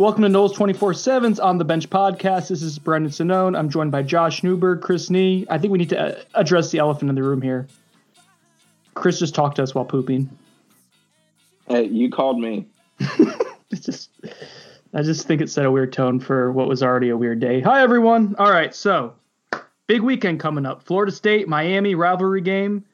Welcome to Noles 24 7's On the Bench podcast. This is Brendan Sonnone. I'm joined by Josh Newberg, Chris Nee. I think we need to uh, address the elephant in the room here. Chris just talked to us while pooping. Hey, you called me. it's just, I just think it set a weird tone for what was already a weird day. Hi, everyone. All right, so big weekend coming up. Florida State, Miami rivalry game.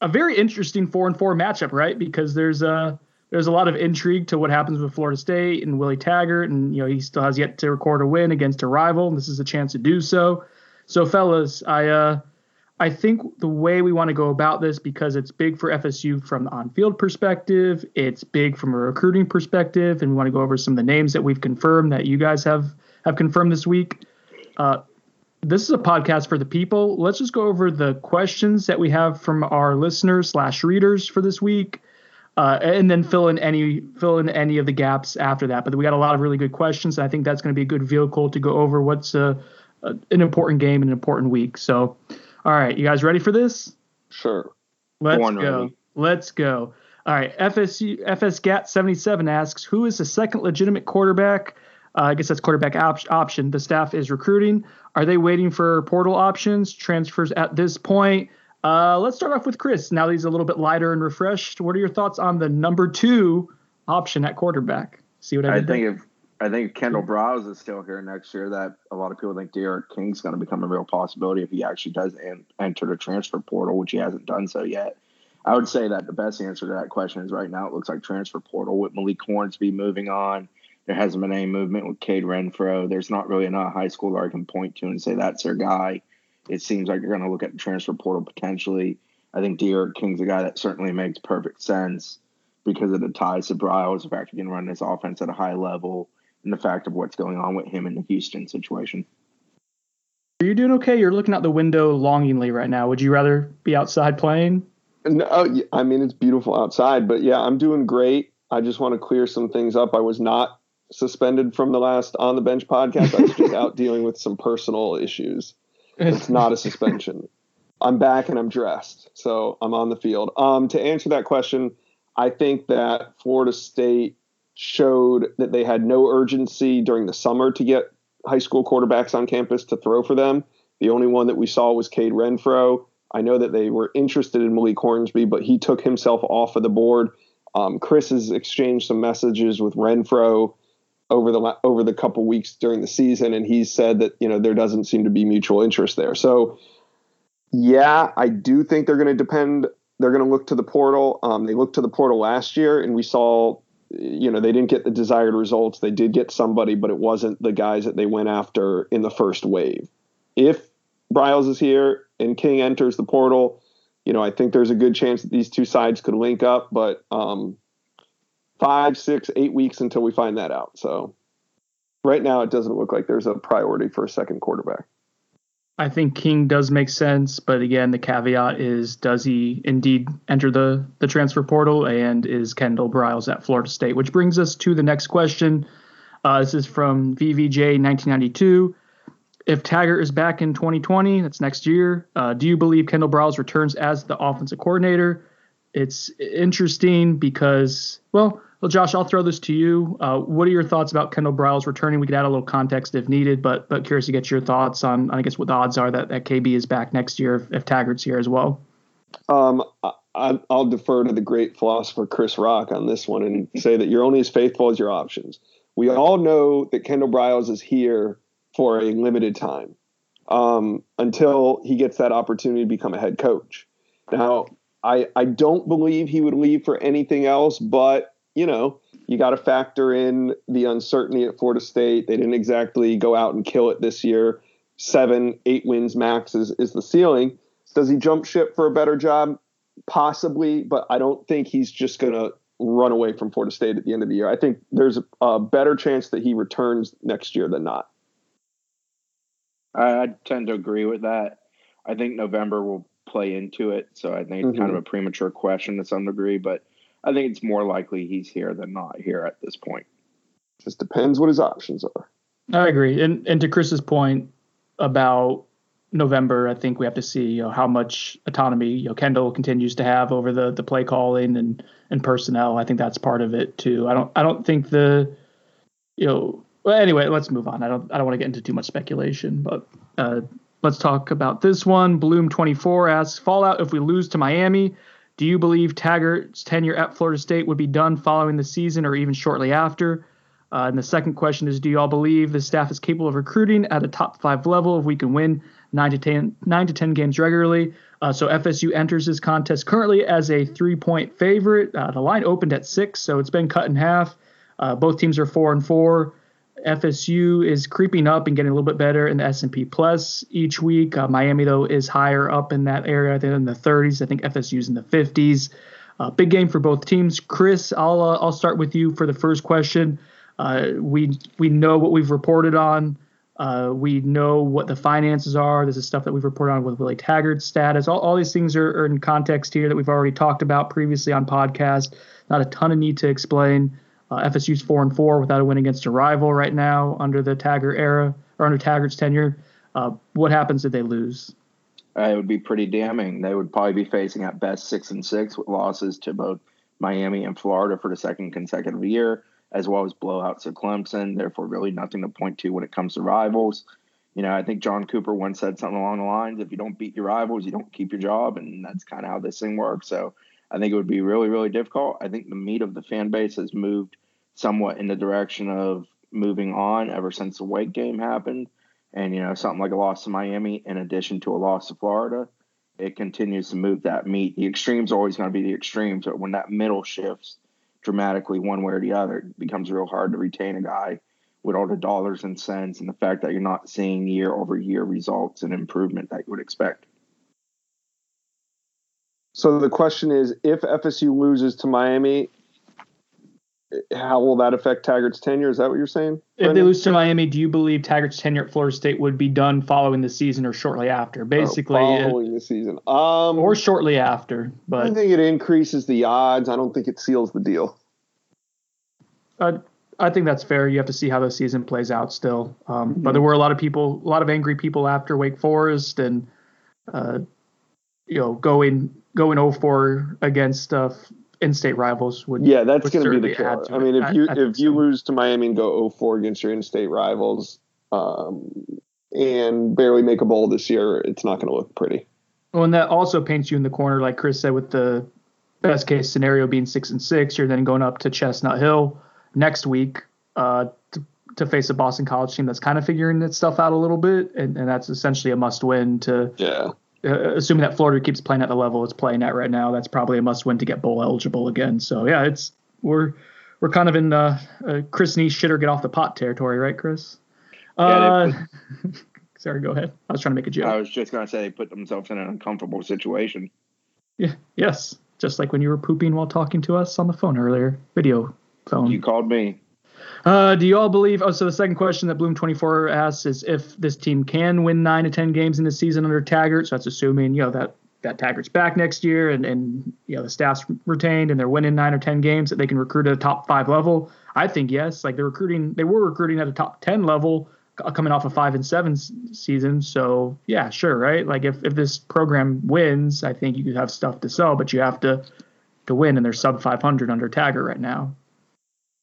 A very interesting four and four matchup, right? Because there's a there's a lot of intrigue to what happens with Florida State and Willie Taggart, and you know he still has yet to record a win against a rival, and this is a chance to do so. So, fellas, I uh, I think the way we want to go about this because it's big for FSU from the on-field perspective, it's big from a recruiting perspective, and we want to go over some of the names that we've confirmed that you guys have have confirmed this week. Uh, this is a podcast for the people. Let's just go over the questions that we have from our listeners slash readers for this week uh, and then fill in any fill in any of the gaps after that. But we got a lot of really good questions. And I think that's going to be a good vehicle to go over what's a, a, an important game and an important week. So, all right, you guys ready for this? Sure. Let's Born go. Ready. Let's go. All right, FSU FSGAT 77 asks, who is the second legitimate quarterback? Uh, I guess that's quarterback op- option. The staff is recruiting. Are they waiting for portal options, transfers at this point? Uh, let's start off with Chris. Now he's a little bit lighter and refreshed. What are your thoughts on the number two option at quarterback? See what I, I think if I think Kendall Briles is still here next year. That a lot of people think D'Eriq King's going to become a real possibility if he actually does en- enter the transfer portal, which he hasn't done so yet. I would say that the best answer to that question is right now it looks like transfer portal with Malik Hornsby moving on. There hasn't been any movement with Cade Renfro. There's not really enough high schooler I can point to and say that's their guy it seems like you're going to look at the transfer portal potentially. I think D'Eriq King's a guy that certainly makes perfect sense because of the ties to Briles, the fact he can run this offense at a high level, and the fact of what's going on with him in the Houston situation. Are you doing okay? You're looking out the window longingly right now. Would you rather be outside playing? No, oh, I mean it's beautiful outside, but yeah, I'm doing great. I just want to clear some things up. I was not suspended from the last on the bench podcast. I was just out dealing with some personal issues. It's not a suspension. I'm back and I'm dressed, so I'm on the field. Um, to answer that question, I think that Florida State showed that they had no urgency during the summer to get high school quarterbacks on campus to throw for them. The only one that we saw was Cade Renfro. I know that they were interested in Malik Hornsby, but he took himself off of the board. Um, Chris has exchanged some messages with Renfro over the over the couple weeks during the season, and he said that you know there doesn't seem to be mutual interest there. So, yeah, I do think they're going to depend. They're going to look to the portal. Um, they looked to the portal last year, and we saw, you know, they didn't get the desired results. They did get somebody, but it wasn't the guys that they went after in the first wave. If Briles is here and King enters the portal, you know, I think there's a good chance that these two sides could link up, but um, five, six, eight weeks until we find that out. So right now, it doesn't look like there's a priority for a second quarterback. I think King does make sense, but again, the caveat is does he indeed enter the, the transfer portal and is Kendall Briles at Florida State? Which brings us to the next question. Uh, this is from VVJ 1992. If Taggart is back in 2020, that's next year, uh, do you believe Kendall Briles returns as the offensive coordinator? It's interesting because, well, well, Josh, I'll throw this to you. Uh, what are your thoughts about Kendall Briles returning? We could add a little context if needed, but but curious to get your thoughts on, I guess, what the odds are that, that KB is back next year if, if Taggart's here as well. Um, I, will defer to the great philosopher Chris Rock on this one and say that you're only as faithful as your options. We all know that Kendall Briles is here for a limited time um, until he gets that opportunity to become a head coach. Now, I, I don't believe he would leave for anything else, but you know, you got to factor in the uncertainty at Florida State. They didn't exactly go out and kill it this year. Seven, eight wins max is, is the ceiling. Does he jump ship for a better job? Possibly, but I don't think he's just going to run away from Florida State at the end of the year. I think there's a, better chance that he returns next year than not. I tend to agree with that. I think November will play into it, so I think it's mm-hmm. kind of a premature question to some degree, but – I think it's more likely he's here than not here at this point. Just depends what his options are. I agree. And and to Chris's point about November, I think we have to see you know how much autonomy you know Kendall continues to have over the the play calling and and personnel. I think that's part of it too. I don't I don't think the you know, well, anyway, let's move on. I don't, I don't want to get into too much speculation, but uh, let's talk about this one. Bloom24 asks Fallout if we lose to Miami. Do you believe Taggart's tenure at Florida State would be done following the season or even shortly after? Uh, and the second question is Do you all believe the staff is capable of recruiting at a top five level if we can win nine to 10, nine to 10 games regularly? Uh, so FSU enters this contest currently as a three point favorite. Uh, the line opened at six, so it's been cut in half. Uh, both teams are four and four. FSU is creeping up and getting a little bit better in the S&P Plus each week. Uh, Miami though is higher up in that area. I think in the 30s. I think FSU's in the 50s. Uh, big game for both teams. Chris, I'll uh, I'll start with you for the first question. Uh, we we know what we've reported on. Uh, we know what the finances are. This is stuff that we've reported on with Willie Taggart's status. All, all these things are, are in context here that we've already talked about previously on podcast. Not a ton of need to explain. Uh, FSU's four and four without a win against a rival right now under the Taggart era or under Taggart's tenure. Uh, what happens if they lose? Uh, it would be pretty damning. They would probably be facing at best six and six with losses to both Miami and Florida for the second consecutive year, as well as blowouts of Clemson. Therefore, really nothing to point to when it comes to rivals. You know, I think John Cooper once said something along the lines: "If you don't beat your rivals, you don't keep your job," and that's kind of how this thing works. So I think it would be really, really difficult. I think the meat of the fan base has moved somewhat in the direction of moving on ever since the Wake game happened. And, you know, something like a loss to Miami in addition to a loss to Florida, it continues to move that meat. The extremes always going to be the extremes, but when that middle shifts dramatically one way or the other, it becomes real hard to retain a guy with all the dollars and cents and the fact that you're not seeing year over year results and improvement that you would expect. So the question is if FSU loses to Miami, how will that affect Taggart's tenure? Is that what you're saying? If they lose to Miami, do you believe Taggart's tenure at Florida State would be done following the season or shortly after? Basically, oh, following the season, um, or shortly after. But I think it increases the odds. I don't think it seals the deal. I I think that's fair. You have to see how the season plays out still. Um, mm-hmm. But there were a lot of people, a lot of angry people after Wake Forest, and uh, you know, going going 4 against uh, in-state rivals would. Yeah, that's going to be the killer. I mean, if you if you lose to Miami and go 0-4 against your in-state rivals, um, and barely make a bowl this year, it's not going to look pretty. Well, and that also paints you in the corner, like Chris said, with the best case scenario being six and six. You're then going up to Chestnut Hill next week uh, to, to face a Boston College team that's kind of figuring its stuff out a little bit, and, and that's essentially a must win to yeah uh, assuming that Florida keeps playing at the level it's playing at right now, that's probably a must-win to get bowl eligible again. So yeah, it's we're we're kind of in uh, uh, Chris Neese shitter get off the pot territory, right, Chris? Uh, yeah, sorry, go ahead. I was trying to make a joke. I was just gonna say they put themselves in an uncomfortable situation. Yeah. Yes. Just like when you were pooping while talking to us on the phone earlier, video phone. You called me. Uh, do you all believe? Oh, so the second question that Bloom twenty four asks is if this team can win nine to ten games in the season under Taggart. So that's assuming you know that that Taggart's back next year and and you know the staff's retained and they're winning nine or ten games that they can recruit at a top five level. I think yes. Like they're recruiting, they were recruiting at a top ten level coming off a five and seven season. So yeah, sure, right? Like if if this program wins, I think you could have stuff to sell, but you have to to win, and they're sub 500 under Taggart right now.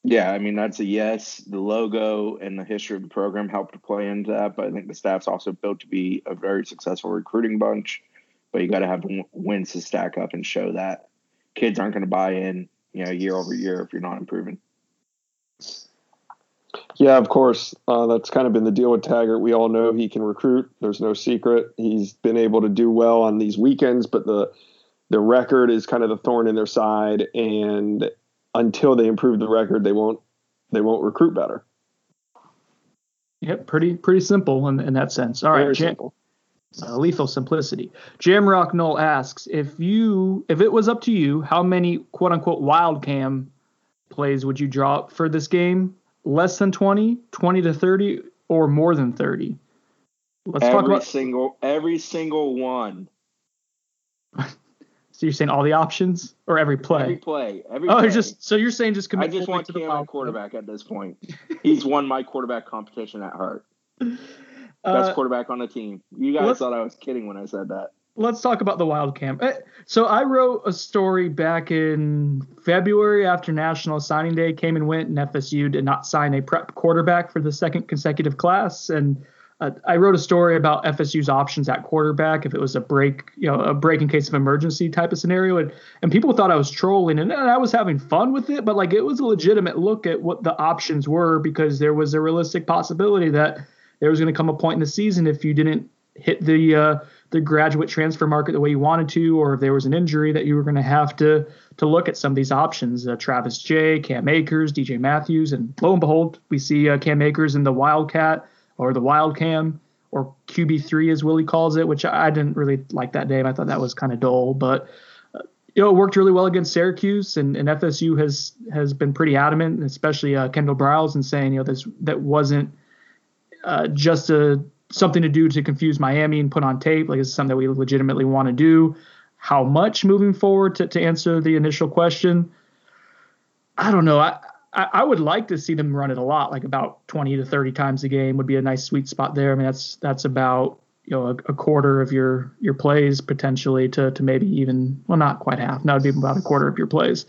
Yeah, I mean that's a yes. The logo and the history of the program helped to play into that, but I think the staff's also built to be a very successful recruiting bunch. But you got to have wins to stack up and show that kids aren't going to buy in, you know, year over year if you're not improving. Yeah, of course. Uh, that's kind of been the deal with Taggart. We all know he can recruit. There's no secret. He's been able to do well on these weekends, but the the record is kind of the thorn in their side. And until they improve the record, they won't they won't recruit better. Yep, pretty pretty simple in, in that sense. All Very right, Jam, simple. Uh, lethal simplicity. Jamrock Null asks if you if it was up to you, how many quote unquote wild cam plays would you draw for this game? Less than 20, 20 to 30, or more than 30? Let's every talk about single every single one. So you're saying all the options or every play? Every play. Every oh, play. just so you're saying just commit. I just want to Cam quarterback at this point. He's won my quarterback competition at heart. Best uh, quarterback on the team. You guys thought I was kidding when I said that. let's talk about the wild cam. Eh, so I wrote a story back in February after National Signing Day came and went, and FSU did not sign a prep quarterback for the second consecutive class. And uh, I wrote a story about FSU's options at quarterback if it was a break, you know, a break in case of emergency type of scenario. And, and people thought I was trolling, and, and I was having fun with it, but like it was a legitimate look at what the options were because there was a realistic possibility that there was going to come a point in the season if you didn't hit the uh, the graduate transfer market the way you wanted to, or if there was an injury that you were going to have to to look at some of these options. Uh, Travis Jay, Cam Akers, DJ Matthews, and lo and behold, we see uh, Cam Akers in the Wildcat or the Wild Cam or QB3 as Willie calls it, which I didn't really like that name. I thought that was kind of dull, but uh, you know, it worked really well against Syracuse, and, and FSU has has been pretty adamant, especially uh, Kendall Briles, in saying you know this that wasn't uh, just a something to do to confuse Miami and put on tape. Like it's something that we legitimately want to do. How much moving forward to, to answer the initial question? I don't know. I, I, I would like to see them run it a lot, like about 20 to 30 times a game would be a nice sweet spot there. I mean, that's that's about you know a, a quarter of your your plays potentially to to maybe even well not quite half. That would be about a quarter of your plays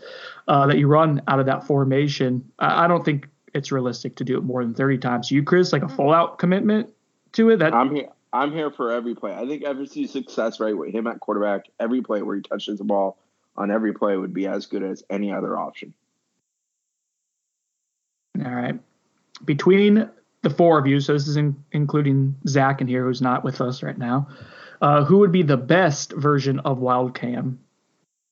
uh, that you run out of that formation. I, I don't think it's realistic to do it more than 30 times. You, Chris, like a full out commitment to it? That I'm here. I'm here for every play. I think FSU's success rate with him at quarterback, every play where he touches the ball on every play would be as good as any other option. All right. Between the four of you, so this is in, including Zach in here, who's not with us right now. Uh, who would be the best version of Wildcam?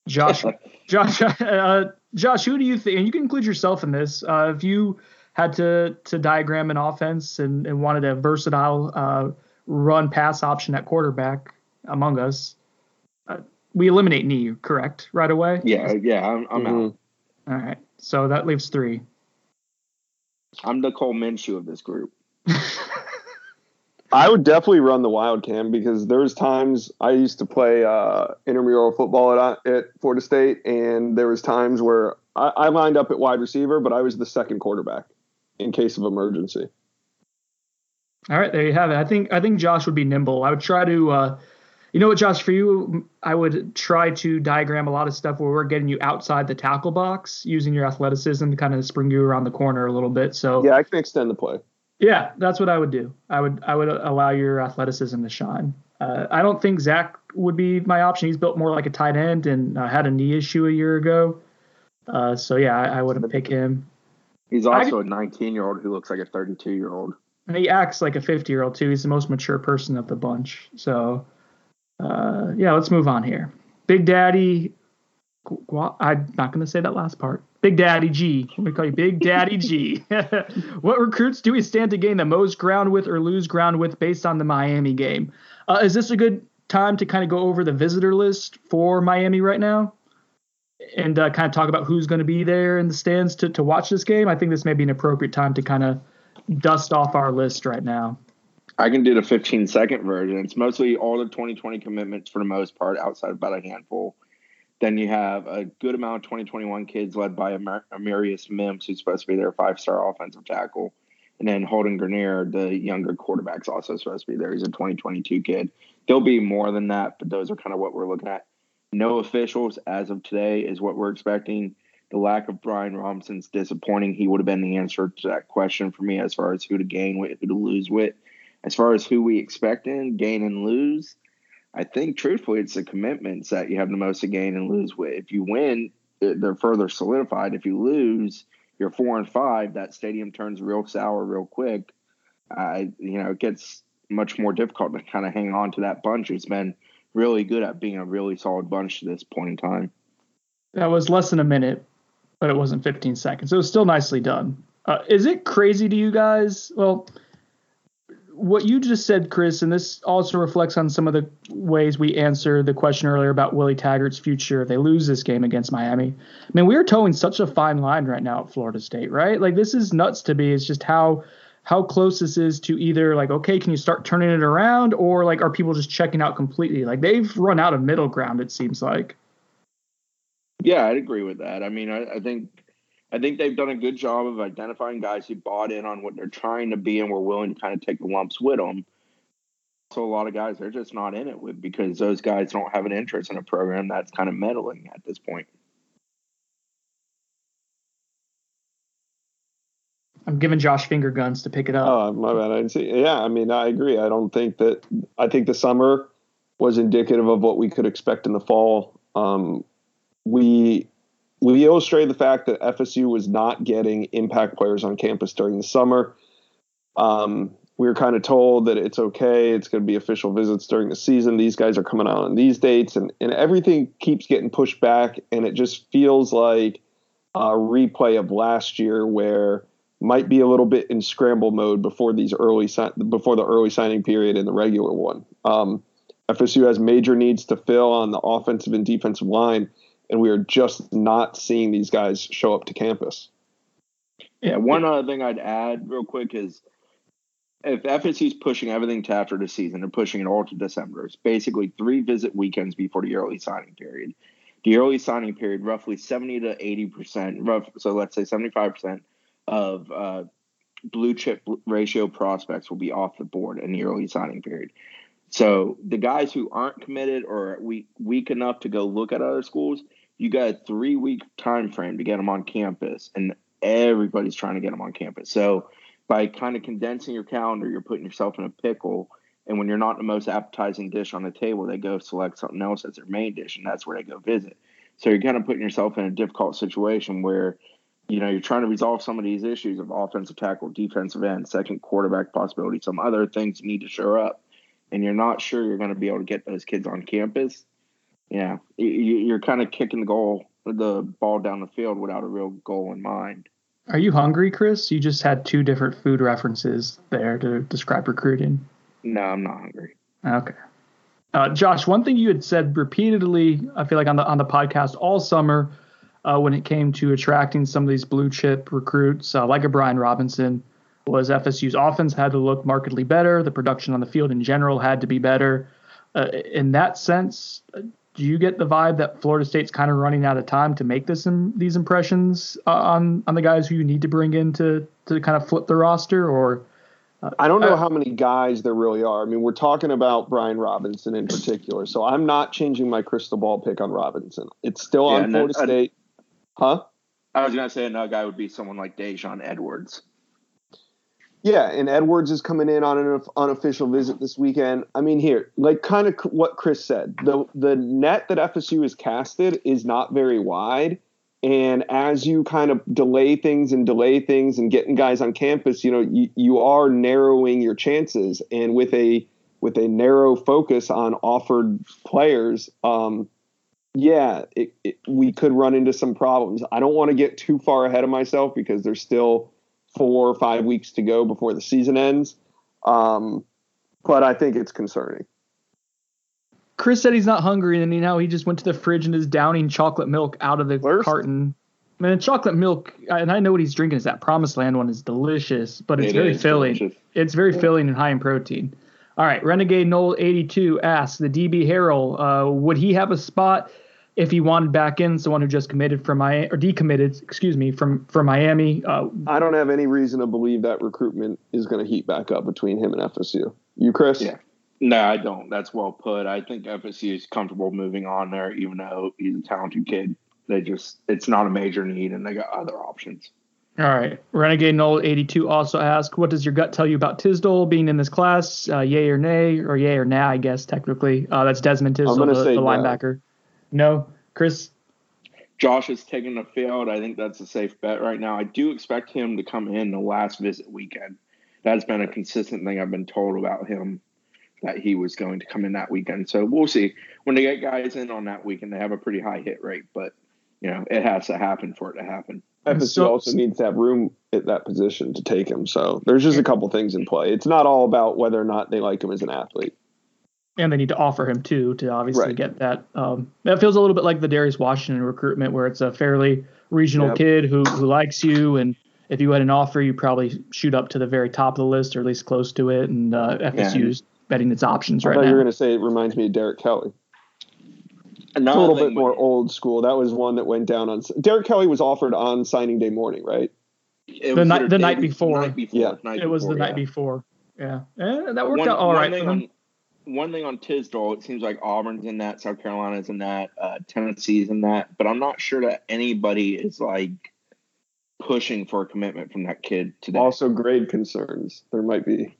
Josh, Josh, uh, Josh, who do you think? And you can include yourself in this. Uh, if you had to to diagram an offense and, and wanted a versatile uh, run pass option at quarterback among us, uh, we eliminate knee, correct? Right away. Yeah, yeah, I'm, I'm mm-hmm. out. All right, so that leaves three. I'm the Cole Minshew of this group. I would definitely run the wild cam because there's times I used to play uh, intramural football at, at Florida State, and there was times where I, I lined up at wide receiver, but I was the second quarterback in case of emergency. All right, there you have it. I think I think Josh would be nimble. I would try to, uh, you know what, Josh, for you, I would try to diagram a lot of stuff where we're getting you outside the tackle box using your athleticism to kind of spring you around the corner a little bit. So yeah, I can extend the play. Yeah, that's what I would do. I would I would allow your athleticism to shine. Uh, I don't think Zach would be my option. He's built more like a tight end and uh, had a knee issue a year ago. Uh, so yeah, I, I wouldn't pick him. He's also I, a 19 year old who looks like a 32 year old. And he acts like a 50 year old too. He's the most mature person of the bunch. So, uh, yeah, let's move on here. Big Daddy. I'm not going to say that last part. Big Daddy G. Me call you Big Daddy G. what recruits do we stand to gain the most ground with or lose ground with based on the Miami game? Uh, is this a good time to kind of go over the visitor list for Miami right now? and uh, kind of talk about who's going to be there in the stands to, to watch this game, I think this may be an appropriate time to kind of dust off our list right now. I can do the 15 second version. It's mostly all the 2020 commitments for the most part, outside of about a handful. Then you have a good amount of 2021 kids led by Amar- Amarius Mims, who's supposed to be their five star offensive tackle. And then Holden Geriner, the younger quarterback's also supposed to be there. He's a 2022 kid. There'll be more than that, but those are kind of what we're looking at. No officials as of today is what we're expecting. The lack of Brian Robinson's disappointing. He would have been the answer to that question for me as far as who to gain with, who to lose with. As far as who we expect in, gain and lose, I think truthfully it's the commitments that you have the most to gain and lose with. If you win, they're further solidified. If you lose, you're four and five. That stadium turns real sour real quick. I, you know, it gets much more difficult to kind of hang on to that bunch who's been really good at being a really solid bunch to this point in time. That was less than a minute, but it wasn't 15 seconds. It was still nicely done. Uh, is it crazy to you guys? Well, what you just said, Chris, and this also reflects on some of the ways we answered the question earlier about Willie Taggart's future if they lose this game against Miami. I mean, we are towing such a fine line right now at Florida State, right? Like this is nuts to me. It's just how how close this is to either like okay can you start turning it around or like are people just checking out completely like they've run out of middle ground it seems like yeah i'd agree with that i mean I, I, think i think they've done a good job of identifying guys who bought in on what they're trying to be and were willing to kind of take the lumps with them So a lot of guys they're just not in it with because those guys don't have an interest in a program that's kind of meddling at this point. I'm giving Josh finger guns to pick it up. Oh, my bad. I didn't see. Yeah, I mean, I agree. I don't think that. I think the summer was indicative of what we could expect in the fall. Um, we we illustrated the fact that FSU was not getting impact players on campus during the summer. Um, we were kind of told that it's okay. It's going to be official visits during the season. These guys are coming out on these dates, and and everything keeps getting pushed back, and it just feels like a replay of last year where might be a little bit in scramble mode before these early before the early signing period in the regular one. Um, FSU has major needs to fill on the offensive and defensive line, and we are just not seeing these guys show up to campus. Yeah, one other thing I'd add real quick is if FSU's pushing everything to after the season, they're pushing it all to December. It's basically three visit weekends before the early signing period. The early signing period, roughly 70 to 80 percent, rough. So let's say 75 percent of uh, blue chip ratio prospects will be off the board in the early signing period. So the guys who aren't committed or weak weak enough to go look at other schools, you got a three week time frame to get them on campus, and everybody's trying to get them on campus. So by kind of condensing your calendar, you're putting yourself in a pickle. And when you're not the most appetizing dish on the table, they go select something else as their main dish, and that's where they go visit. So you're kind of putting yourself in a difficult situation where you know, you're trying to resolve some of these issues of offensive tackle, defensive end, second quarterback possibility, some other things need to show up, and you're not sure you're going to be able to get those kids on campus. Yeah, you're kind of kicking the goal, the ball down the field without a real goal in mind. Are you hungry, Chris? You just had two different food references there to describe recruiting. No, I'm not hungry. Okay. Uh, Josh, one thing you had said repeatedly, I feel like on the on the podcast all summer uh, when it came to attracting some of these blue chip recruits, uh, like a Brian Robinson, was FSU's offense had to look markedly better. The production on the field in general had to be better. Uh, in that sense, do you get the vibe that Florida State's kind of running out of time to make this in, these impressions uh, on on the guys who you need to bring in to to kind of flip the roster, or? Uh, I don't know how many guys there really are. I mean, we're talking about Brian Robinson in particular, so I'm not changing my crystal ball pick on Robinson. It's still yeah, on Florida State. Huh? I was gonna say another guy would be someone like Daijun Edwards. Yeah, and Edwards is coming in on an unofficial visit this weekend. I mean, here, like kind of what Chris said, the the net that FSU has casted is not very wide, and as you kind of delay things and delay things and getting guys on campus, you know, you, you are narrowing your chances, and with a with a narrow focus on offered players, um, yeah, it, it, we could run into some problems. I don't want to get too far ahead of myself because there's still four or five weeks to go before the season ends. Um, but I think it's concerning. Chris said he's not hungry, and you know he just went to the fridge and is downing chocolate milk out of the First? carton. Man, chocolate milk, and I know what he's drinking is that Promised Land one is delicious, but it's it very filling. Delicious. It's very yeah. filling and high in protein. All right, Renegade Noel 82 asks the DB Harrell, uh, would he have a spot if he wanted back in someone who just committed from Miami or decommitted, excuse me, from from Miami. Uh, I don't have any reason to believe that recruitment is going to heat back up between him and FSU. You, Chris? Yeah. No, I don't. That's well put. I think FSU is comfortable moving on there, even though he's a talented kid. They just it's not a major need, and they got other options. All right. Renegade Noel 82 also asked, what does your gut tell you about Tisdale being in this class? Uh, yay or nay, or yay or nah, I guess, technically. Uh, that's Desmond Tisdale, the, the linebacker. No, Chris. Josh is taking the field. I think that's a safe bet right now. I do expect him to come in the last visit weekend. That's been a consistent thing I've been told about him that he was going to come in that weekend. So we'll see. When they get guys in on that weekend, they have a pretty high hit rate, but you know it has to happen for it to happen. FSU so, also needs to have room at that position to take him. So there's just a couple things in play. It's not all about whether or not they like him as an athlete and they need to offer him too to obviously right. get that. Um, that feels a little bit like the Darius Washington recruitment, where it's a fairly regional yep. kid who who likes you, and if you had an offer, you probably shoot up to the very top of the list or at least close to it. And uh, FSU's yeah. betting its options I right now. You were going to say it reminds me of Derek Kelly. Another a little bit more old school. That was one that went down on. Derek Kelly was offered on signing day morning, right? the night the night before. night before. Yeah, night it was before, the yeah. night before. Yeah, and that worked one, out all right. for On, one thing on Tisdale, it seems like Auburn's in that, South Carolina's in that, uh, Tennessee's in that, but I'm not sure that anybody is like pushing for a commitment from that kid today. Also, grade concerns. There might be,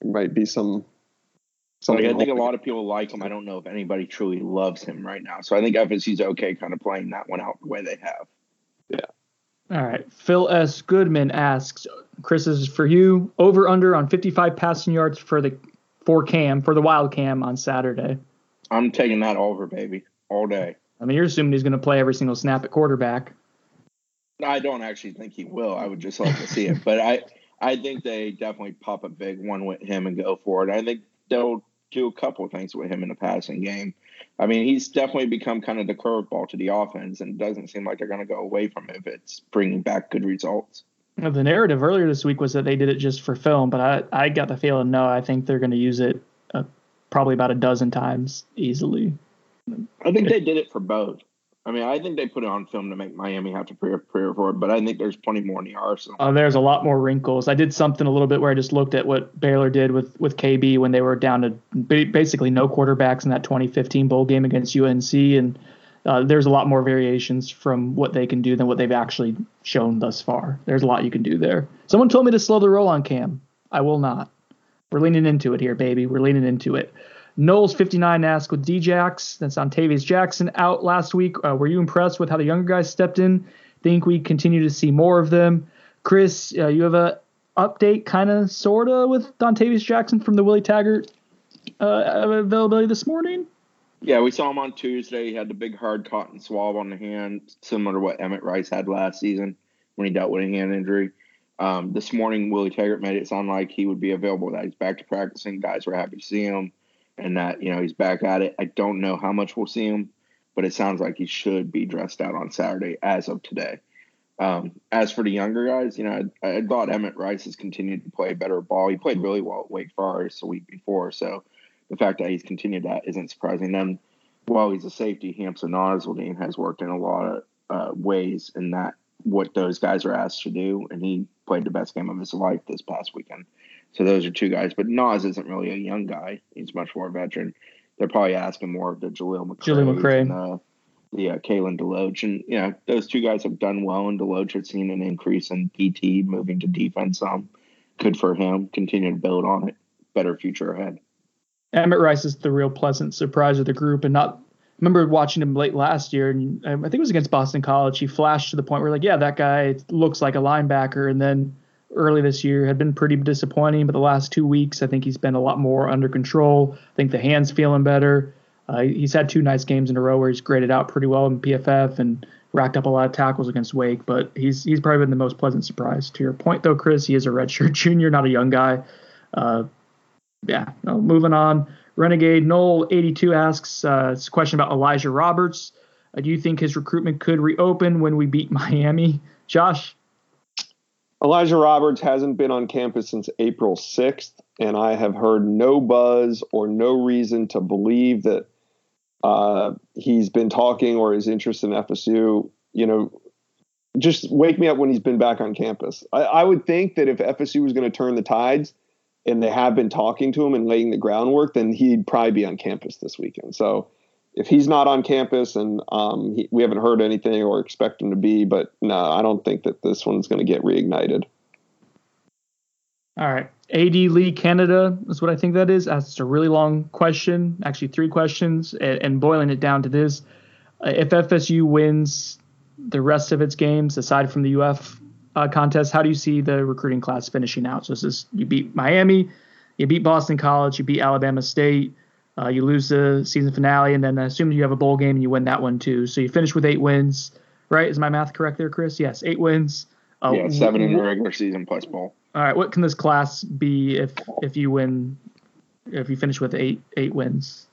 there might be some. Like, I think a lot of people like him. I don't know if anybody truly loves him right now. So I think FSU's okay, kind of playing that one out the way they have. Yeah. All right. Phil S. Goodman asks, Chris, this is for you. Over under on 55 passing yards for the for Cam for the Wild Cam on Saturday. I'm taking that over, baby, all day. I mean, you're assuming he's going to play every single snap at quarterback. I don't actually think he will. I would just like to see it, but I I think they definitely pop a big one with him and go for it. I think they'll do a couple of things with him in the passing game. I mean, he's definitely become kind of the curveball to the offense, and it doesn't seem like they're going to go away from it if it's bringing back good results. The narrative earlier this week was that they did it just for film, but I, I got the feeling no, I think they're going to use it uh, probably about a dozen times easily. I think they did it for both. I mean, I think they put it on film to make Miami have to prepare for it, but I think there's plenty more in the arsenal. Uh, there's a lot more wrinkles. I did something a little bit where I just looked at what Baylor did with with KB when they were down to basically no quarterbacks in that 2015 bowl game against UNC, and uh, there's a lot more variations from what they can do than what they've actually shown thus far. There's a lot you can do there. Someone told me to slow the roll on Cam. I will not. We're leaning into it here, baby. We're leaning into it. Noles 59 asks with Djax, that's Dontavius Jackson out last week. Uh, were you impressed with how the younger guys stepped in? Think we continue to see more of them? Chris, uh, you have a update, kind of, sort of, with Dontavius Jackson from the Willie Taggart uh, availability this morning? Yeah, we saw him on Tuesday. He had the big hard cotton swab on the hand, similar to what Emmett Rice had last season when he dealt with a hand injury. Um, this morning, Willie Taggart made it sound like he would be available. That he's back to practicing. Guys were happy to see him and that you know he's back at it. I don't know how much we'll see him, but it sounds like he should be dressed out on Saturday as of today. Um, as for the younger guys, you know, I, I, thought Emmett Rice has continued to play better ball. He played really well at Wake Forest a week before, so the fact that he's continued that isn't surprising. Then, while he's a safety, Hamsah Nasirildeen has worked in a lot of uh, ways in that what those guys are asked to do, and he played the best game of his life this past weekend. So those are two guys. But Nas isn't really a young guy. He's much more veteran. They're probably asking more of the Jaleel McRae. Jaleel McRae. And, uh, the uh, Kalen DeLoach. And, you know, those two guys have done well, and DeLoach has seen an increase in PT moving to defense. Um, good for him. Continue to build on it. Better future ahead. Emmett Rice is the real pleasant surprise of the group, and not. Remember watching him late last year, and um, I think it was against Boston College. He flashed to the point where, like, yeah, that guy looks like a linebacker, and then early this year had been pretty disappointing, but the last two weeks, I think he's been a lot more under control. I think the hand's feeling better. Uh, he's had two nice games in a row where he's graded out pretty well in PFF and racked up a lot of tackles against Wake, but he's he's probably been the most pleasant surprise. To your point, though, Chris, he is a redshirt junior, not a young guy. Uh, yeah, no, moving on. Renegade Noel 82 asks uh, it's a question about Elijah Roberts. Uh, do you think his recruitment could reopen when we beat Miami? Josh? Elijah Roberts hasn't been on campus since April 6th, and I have heard no buzz or no reason to believe that uh, he's been talking or is interested in FSU. You know, just wake me up when he's been back on campus. I, I would think that if FSU was going to turn the tides and they have been talking to him and laying the groundwork, then he'd probably be on campus this weekend. So if he's not on campus and um, he, we haven't heard anything or expect him to be, but no, I don't think that this one's going to get reignited. All right. AD Lee Canada is what I think that is. That's a really long question, actually, three questions, and, and boiling it down to this. If FSU wins the rest of its games, aside from the UF uh, contest, how do you see the recruiting class finishing out? So this is you beat Miami, you beat Boston College, you beat Alabama State, uh, you lose the season finale, and then I assume you have a bowl game and you win that one too. So you finish with eight wins, right? Is my math correct there, Chris? Yes, eight wins. Uh, yeah, seven in the regular season plus bowl. All right, what can this class be if if you win, if you finish with eight eight wins?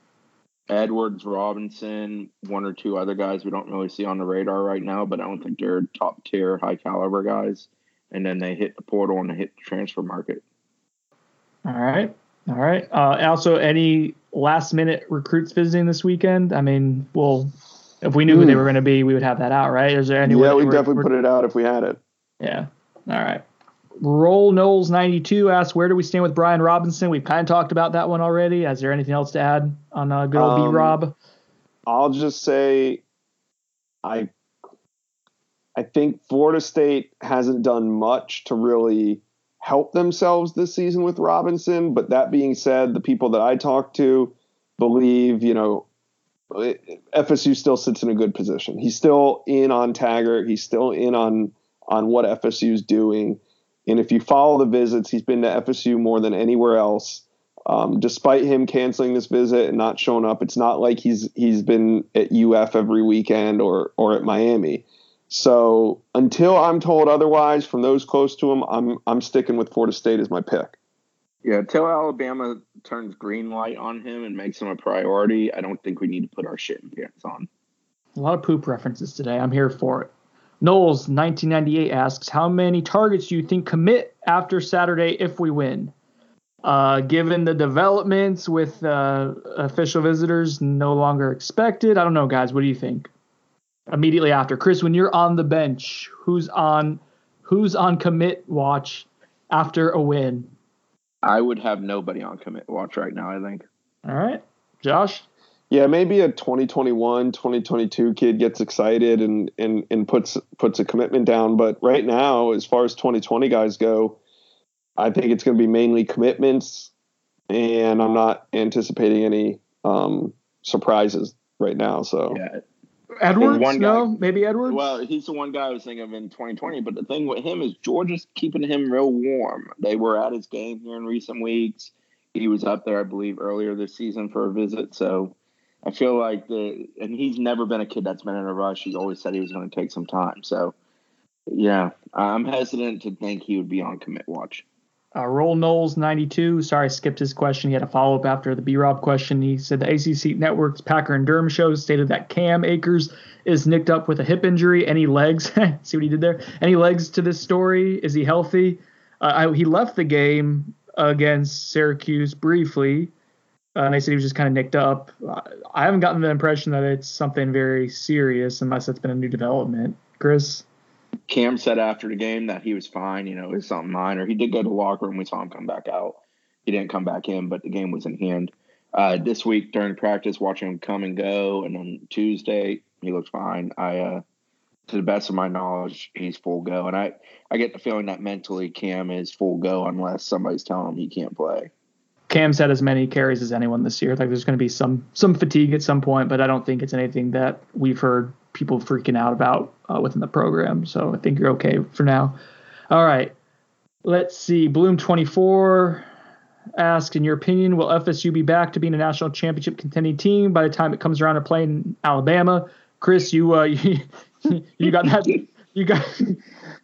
Edwards, Robinson, one or two other guys we don't really see on the radar right now, but I don't think they're top tier, high caliber guys. And then they hit the portal and they hit the transfer market. All right. All right. Uh, also, any last minute recruits visiting this weekend? I mean, well, if we knew who they hmm. were going to be, we would have that out, right? Is there any? Yeah, we definitely put it out if we had it. Yeah. All right. Roll Noles 92 asks, where do we stand with Brian Robinson? We've kind of talked about that one already. Is there anything else to add on uh, good old Um, B Rob? I'll just say, I, I think Florida State hasn't done much to really help themselves this season with Robinson. But that being said, the people that I talk to believe, you know, FSU still sits in a good position. He's still in on Taggart. He's still in on on what FSU is doing. And if you follow the visits, he's been to FSU more than anywhere else. Um, despite him canceling this visit and not showing up, it's not like he's he's been at UF every weekend or or at Miami. So until I'm told otherwise from those close to him, I'm I'm sticking with Florida State as my pick. Yeah, until Alabama turns green light on him and makes him a priority, I don't think we need to put our shit in pants on. A lot of poop references today. I'm here for it. Noles 1998 asks, how many targets do you think commit after Saturday if we win? Uh, given the developments with uh, official visitors no longer expected, I don't know, guys. What do you think? Immediately after, Chris, when you're on the bench, who's on who's on commit watch after a win? I would have nobody on commit watch right now, I think. All right, Josh. Yeah, maybe a 2021, 2022 kid gets excited and and and puts puts a commitment down, but right now as far as 2020 guys go, I think it's going to be mainly commitments and I'm not anticipating any um, surprises right now, so Yeah. Edwards? one guy- no, maybe Edwards. Well, he's the one guy I was thinking of in 2020. But the thing with him is Georgia's keeping him real warm. They were at his game here in recent weeks. He was up there, I believe, earlier this season for a visit. So I feel like the and he's never been a kid that's been in a rush. He's always said he was going to take some time. So yeah, I'm hesitant to think he would be on commit watch. Uh, Roll Noles 92. Sorry, I skipped his question. He had a follow up after the B Rob question. He said the ACC Network's Packer and Durham show stated that Cam Akers is nicked up with a hip injury. Any legs? See what he did there? Any legs to this story? Is he healthy? Uh, I, he left the game against Syracuse briefly, and they said he was just kind of nicked up. Uh, I haven't gotten the impression that it's something very serious unless it's been a new development. Chris? Cam said after the game that he was fine. You know, it was something minor. He did go to the locker room. We saw him come back out. He didn't come back in, but the game was in hand. Uh, this week during practice, watching him come and go, and on Tuesday he looked fine. I, uh, to the best of my knowledge, he's full go, and I, I get the feeling that mentally Cam is full go unless somebody's telling him he can't play. Cam's had as many carries as anyone this year. Like there's going to be some some fatigue at some point, but I don't think it's anything that we've heard people freaking out about uh, within the program. So I think you're okay for now. All right, let's see. Bloom 24 asked, in your opinion, will FSU be back to being a national championship contending team by the time it comes around to playing Alabama? Chris, you uh, you, you got that? You got.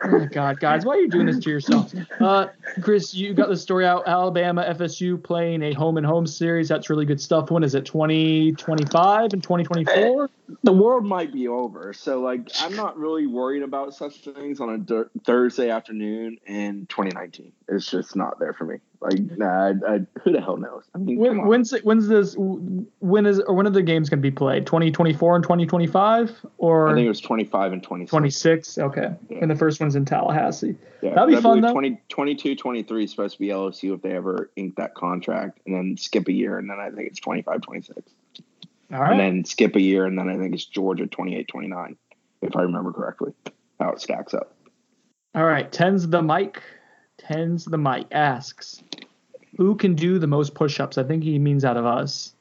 Oh my God, guys, why are you doing this to yourself? Uh, Chris, you got the story out. Alabama, FSU playing a home and home series. That's really good stuff. When is it? 2025 and 2024? the world might be over. So, like, I'm not really worried about such things on a dur- Thursday afternoon in 2019. It's just not there for me. Like, nah, I, I, who the hell knows? I mean, When, when's it, when's this? When is or when are the games going to be played? 2024 and 2025 or I think it was 25 and 26. 26? Okay, Yeah. and the first one's in Tallahassee. Yeah, That'd be I fun, though. 20, 22, 23 is supposed to be LSU if they ever ink that contract, and then skip a year, and then I think it's 25, 26. All And then skip a year, and then I think it's Georgia 28, 29, if I remember correctly, how it stacks up. All right. Tens the mic. Tens the mic asks, who can do the most push-ups? I think he means out of us.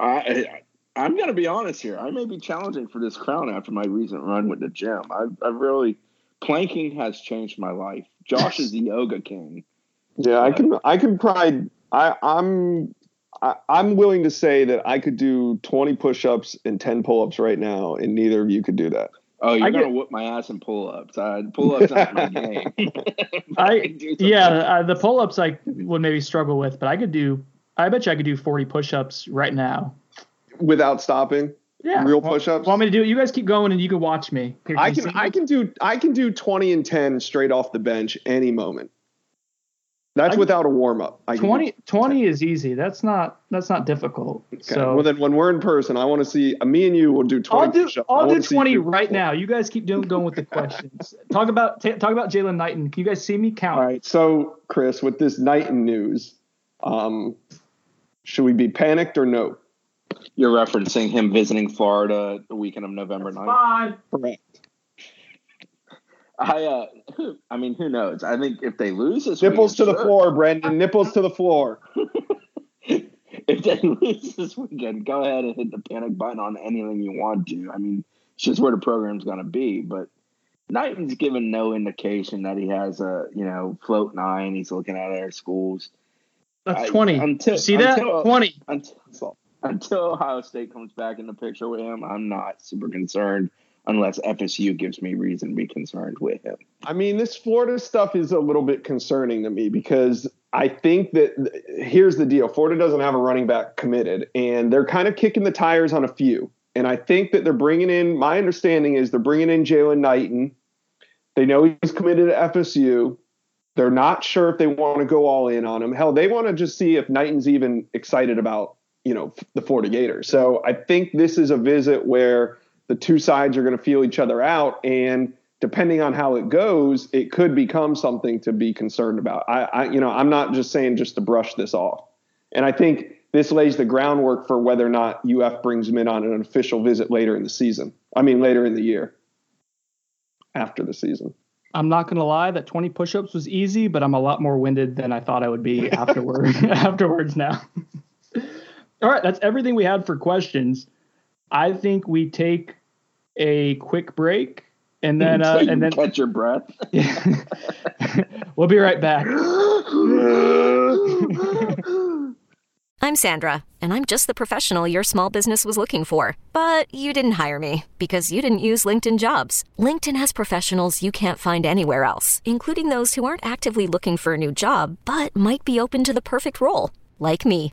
I, I I'm gonna be honest here. I may be challenging for this crown after my recent run with the gym. I've, I've really planking has changed my life. Josh is the yoga king. Yeah, I can. I can probably. I, I'm. I, I'm willing to say that I could do 20 push-ups and 10 pull-ups right now, and neither of you could do that. Oh, you're I gonna get- whoop my ass in pull ups. Uh, pull ups not my game. I do something. yeah, uh, the pull-ups I would maybe struggle with, but I could do. I bet you I could do 40 push-ups right now. Without stopping, Yeah. real Well, push-ups. Want me to do it? You guys keep going and you can watch me. Here, I can. I can do. I can do 20 and 10 straight off the bench any moment. That's I- without a warm up. 20, 20 is easy. That's not that's not difficult. So well, then when we're in person, I want to see. Uh, me and you will do twenty. I'll do push-ups. I I'll do twenty you- right now. You guys keep doing going with the questions. talk about ta talk about Jalen Knighton. Can you guys see me count? All right. So, Chris, with this Knighton news, um, should we be panicked or no? You're referencing him visiting Florida the weekend of November 9th. Five. Correct. I uh, I mean, who knows? I think if they lose this Nipples to the sure. floor, Brendan. Nipples to the floor. if they lose this weekend, go ahead and hit the panic button on anything you want to. I mean, it's just where the program's going to be. But Knighton's given no indication that he has a you know float nine. He's looking at our schools. That's I- twenty. until- see that? until- twenty. Until, until Ohio State comes back in the picture with him, I'm not super concerned unless FSU gives me reason to be concerned with him. I mean, this Florida stuff is a little bit concerning to me because I think that here's the deal: Florida doesn't have a running back committed, and they're kind of kicking the tires on a few. And I think that they're bringing in. My understanding is they're bringing in Jalen Knighton. They know he's committed to FSU. They're not sure if they want to go all in on him. Hell, they want to just see if Knighton's even excited about you know the Florida Gators. So I think this is a visit where the two sides are going to feel each other out and depending on how it goes it could become something to be concerned about I, I you know i'm not just saying just to brush this off and i think this lays the groundwork for whether or not uf brings him in on an official visit later in the season i mean later in the year after the season I'm not gonna lie, that 20 push-ups was easy, but I'm a lot more winded than I thought I would be afterward. afterwards now. All right, that's everything we had for questions. I think we take a quick break and then uh, So you and then catch your breath. we'll be right back. I'm Sandra, and I'm just the professional your small business was looking for. But you didn't hire me because you didn't use LinkedIn jobs. LinkedIn has professionals you can't find anywhere else, including those who aren't actively looking for a new job but might be open to the perfect role, like me.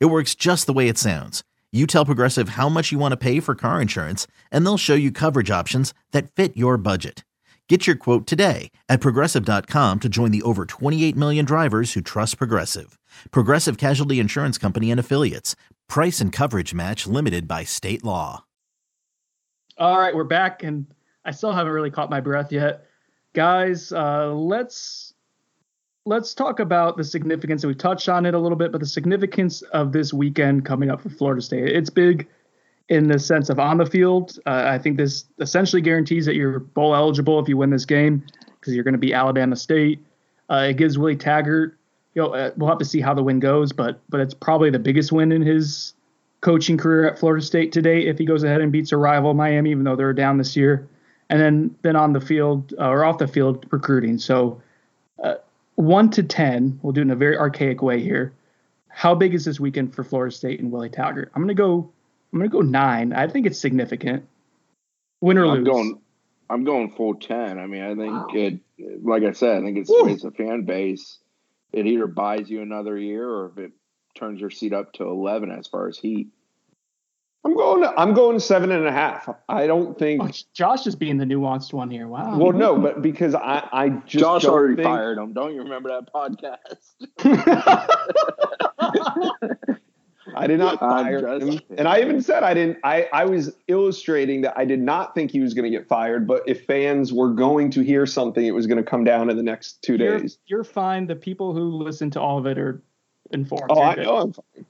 It works just the way it sounds. You tell Progressive how much you want to pay for car insurance, and they'll show you coverage options that fit your budget. Get your quote today at progressive.com to join the over 28 million drivers who trust Progressive. Progressive Casualty Insurance Company and Affiliates. Price and coverage match limited by state law. All right, we're back, and I still haven't really caught my breath yet, guys. Uh, let's let's talk about the significance. We've touched on it a little bit, but the significance of this weekend coming up for Florida State. It's big in the sense of on the field. Uh, I think this essentially guarantees that you're bowl eligible if you win this game because you're going to be Alabama State. Uh, it gives Willie Taggart. You know, uh, we'll have to see how the win goes, but but it's probably the biggest win in his coaching career at Florida State today if he goes ahead and beats a rival Miami, even though they're down this year. And then then on the field uh, or off the field recruiting. So uh, one to ten, we'll do it in a very archaic way here. How big is this weekend for Florida State and Willie Taggart? I'm gonna go. I'm gonna go nine. I think it's significant. Win or I'm lose. going. I'm going full ten. I mean, I think it. Like I said, I think it's, Woo. it's a fan base. It either buys you another year, or if it turns your seat up to eleven as far as heat. I'm going i'm going seven and a half i don't think Oh, Josh is being the nuanced one here. Wow. well no but because i i just Josh already think, fired him. Don't you remember that podcast? I did not fire just him. And I even said I didn't I, I was illustrating that I did not think he was gonna get fired, but if fans were going to hear something, it was gonna come down in the next 2 you're, days. you're fine. The people who listen to all of it are informed. Oh, I know I'm fine.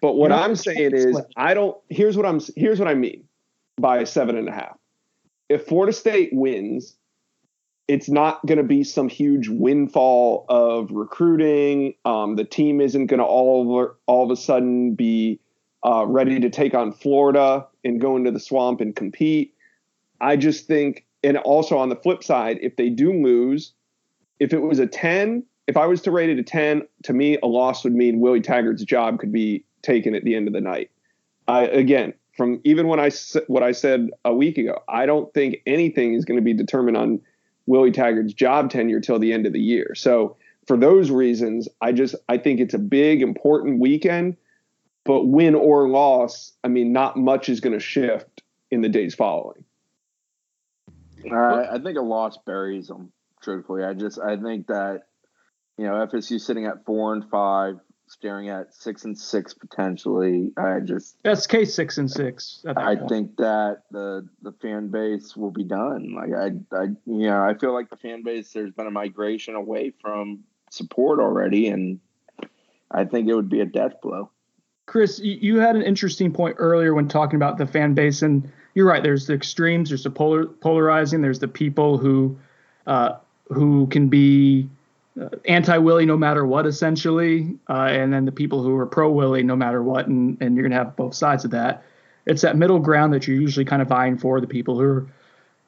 But what I'm saying is. I don't here's what I'm here's what I mean by seven and a half. If Florida State wins, it's not going to be some huge windfall of recruiting. Um, the team isn't going to all of, all of a sudden be uh, ready to take on Florida and go into the swamp and compete. I just think, and also on the flip side, if they do lose, if it was a 10, if I was to rate it a 10, to me, a loss would mean Willie Taggart's job could be taken at the end of the night. I, again, from even when I what I said a week ago, I don't think anything is going to be determined on Willie Taggart's job tenure till the end of the year. So for those reasons, I just I think it's a big important weekend, but win or loss, I mean, not much is going to shift in the days following. Uh, I think a loss buries them. Truthfully, I just I think that you know FSU sitting at four and five, staring at six and six potentially. I just SK six and six. I point. think that the the fan base will be done. Like I I you know I feel like the fan base there's been a migration away from support already, and I think it would be a death blow. Chris, you had an interesting point earlier when talking about the fan base, and you're right. There's the extremes. There's the polar, polarizing. There's the people who uh, who can be uh, anti Willie no matter what, essentially, uh, and then the people who are pro Willie no matter what, and, and you're going to have both sides of that. It's that middle ground that you're usually kind of vying for, the people who are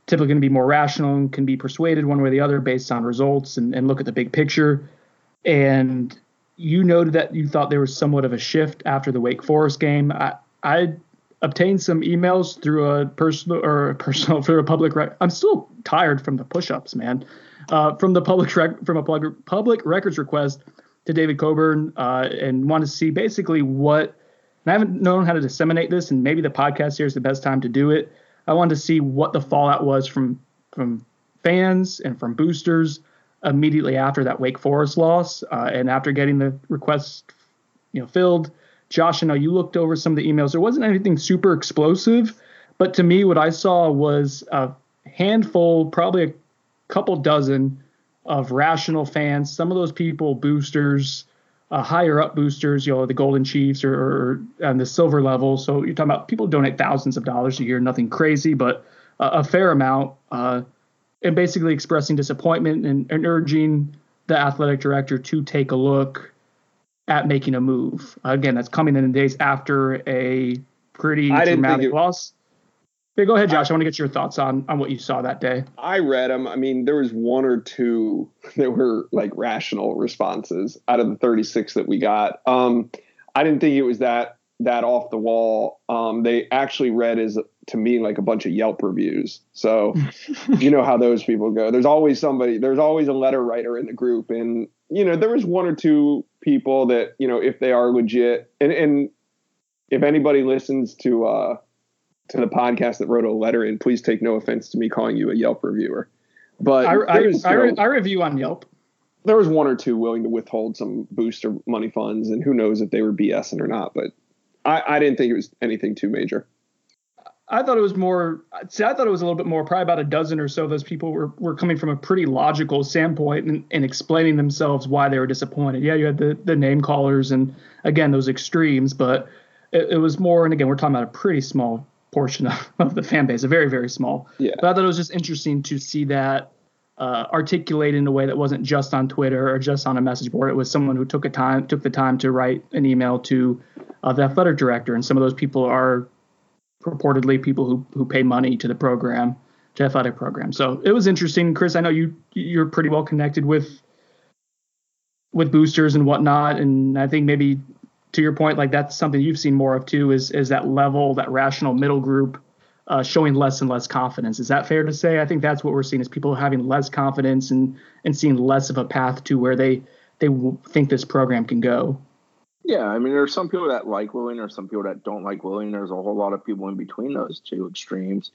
typically going to be more rational and can be persuaded one way or the other based on results and, and look at the big picture. And you noted that you thought there was somewhat of a shift after the Wake Forest game. I, I obtained some emails through a personal or a personal through a public. Rec- I'm still tired from the push-ups, man uh, from the public rec- from a public records request to David Coburn uh, and want to see basically what. and I haven't known how to disseminate this, and maybe the podcast here is the best time to do it. I wanted to see what the fallout was from from fans and from boosters immediately after that Wake Forest loss, uh, and after getting the request, you know, filled. Josh, I know you looked over some of the emails. There wasn't anything super explosive, but to me, what I saw was a handful, probably a couple dozen of rational fans. Some of those people, boosters, uh, higher up boosters, you know, the Golden Chiefs or, or on the silver level. So you're talking about people donate thousands of dollars a year, nothing crazy, but a fair amount, uh, and basically expressing disappointment and, and, urging the athletic director to take a look at making a move. Again, that's coming in the days after a pretty I dramatic it, loss. Yeah, go ahead, Josh. I, I want to get your thoughts on on what you saw that day. I read them. I mean, there was one or two that were like rational responses out of the 36 that we got. Um, I didn't think it was that that off the wall. Um, they actually read as to me like a bunch of Yelp reviews. So you know how those people go. There's always somebody. There's always a letter writer in the group, and you know there was one or two people that you know if they are legit, and and if anybody listens to. uh to the podcast that wrote a letter in, please take no offense to me calling you a Yelp reviewer. But I, I, was, I, know, I, review on Yelp. There was one or two willing to withhold some booster money funds, and who knows if they were BSing or not. But I, I didn't think it was anything too major. I thought it was more. See, I thought it was a little bit more. Probably about a dozen or so. of Those people were, were coming from a pretty logical standpoint and, and explaining themselves why they were disappointed. Yeah, you had the the name callers and again those extremes, but it, it was more. And again, we're talking about a pretty small portion of, of the fan base, a very very small. Yeah. But I thought it was just interesting to see that uh, articulated in a way that wasn't just on Twitter or just on a message board. It was someone who took a time took the time to write an email to uh, the athletic director, and some of those people are purportedly people who who pay money to the program, to athletic program. So it was interesting, Chris. I know you you're pretty well connected with with boosters and whatnot, and I think maybe to your point, like that's something you've seen more of too, is is that level, that rational middle group uh, showing less and less confidence. Is that fair to say? I think that's what we're seeing is people having less confidence and and seeing less of a path to where they they think this program can go. Yeah, I mean, there's some people that like Willing, there's some people that don't like Willing. There's a whole lot of people in between those two extremes,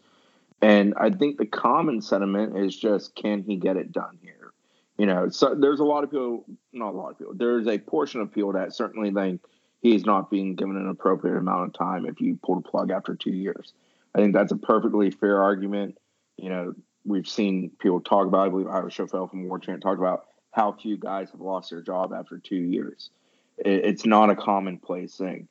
and I think the common sentiment is just, can he get it done here? You know, so there's a lot of people, not a lot of people. There's a portion of people that certainly think he's not being given an appropriate amount of time if you pull the plug after two years. I think that's a perfectly fair argument. You know, we've seen people talk about, I believe Ira Schoffel from Warchant talked about how few guys have lost their job after two years. It's not a commonplace thing.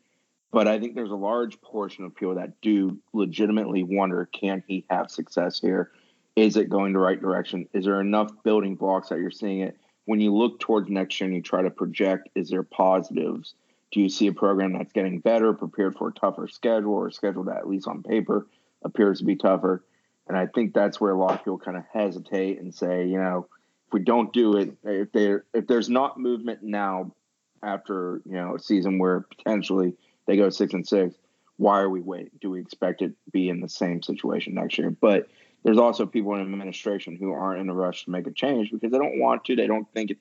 But I think there's a large portion of people that do legitimately wonder can he have success here? Is it going the right direction? Is there enough building blocks that you're seeing it? When you look towards next year and you try to project, is there positives? Do you see a program that's getting better, prepared for a tougher schedule, or a schedule that, at least on paper, appears to be tougher? And I think that's where a lot of people kind of hesitate and say, you know, if we don't do it, if there if there's not movement now after you know a season where potentially they go six and six, why are we waiting? Do we expect it to be in the same situation next year? But there's also people in administration who aren't in a rush to make a change because they don't want to. They don't think it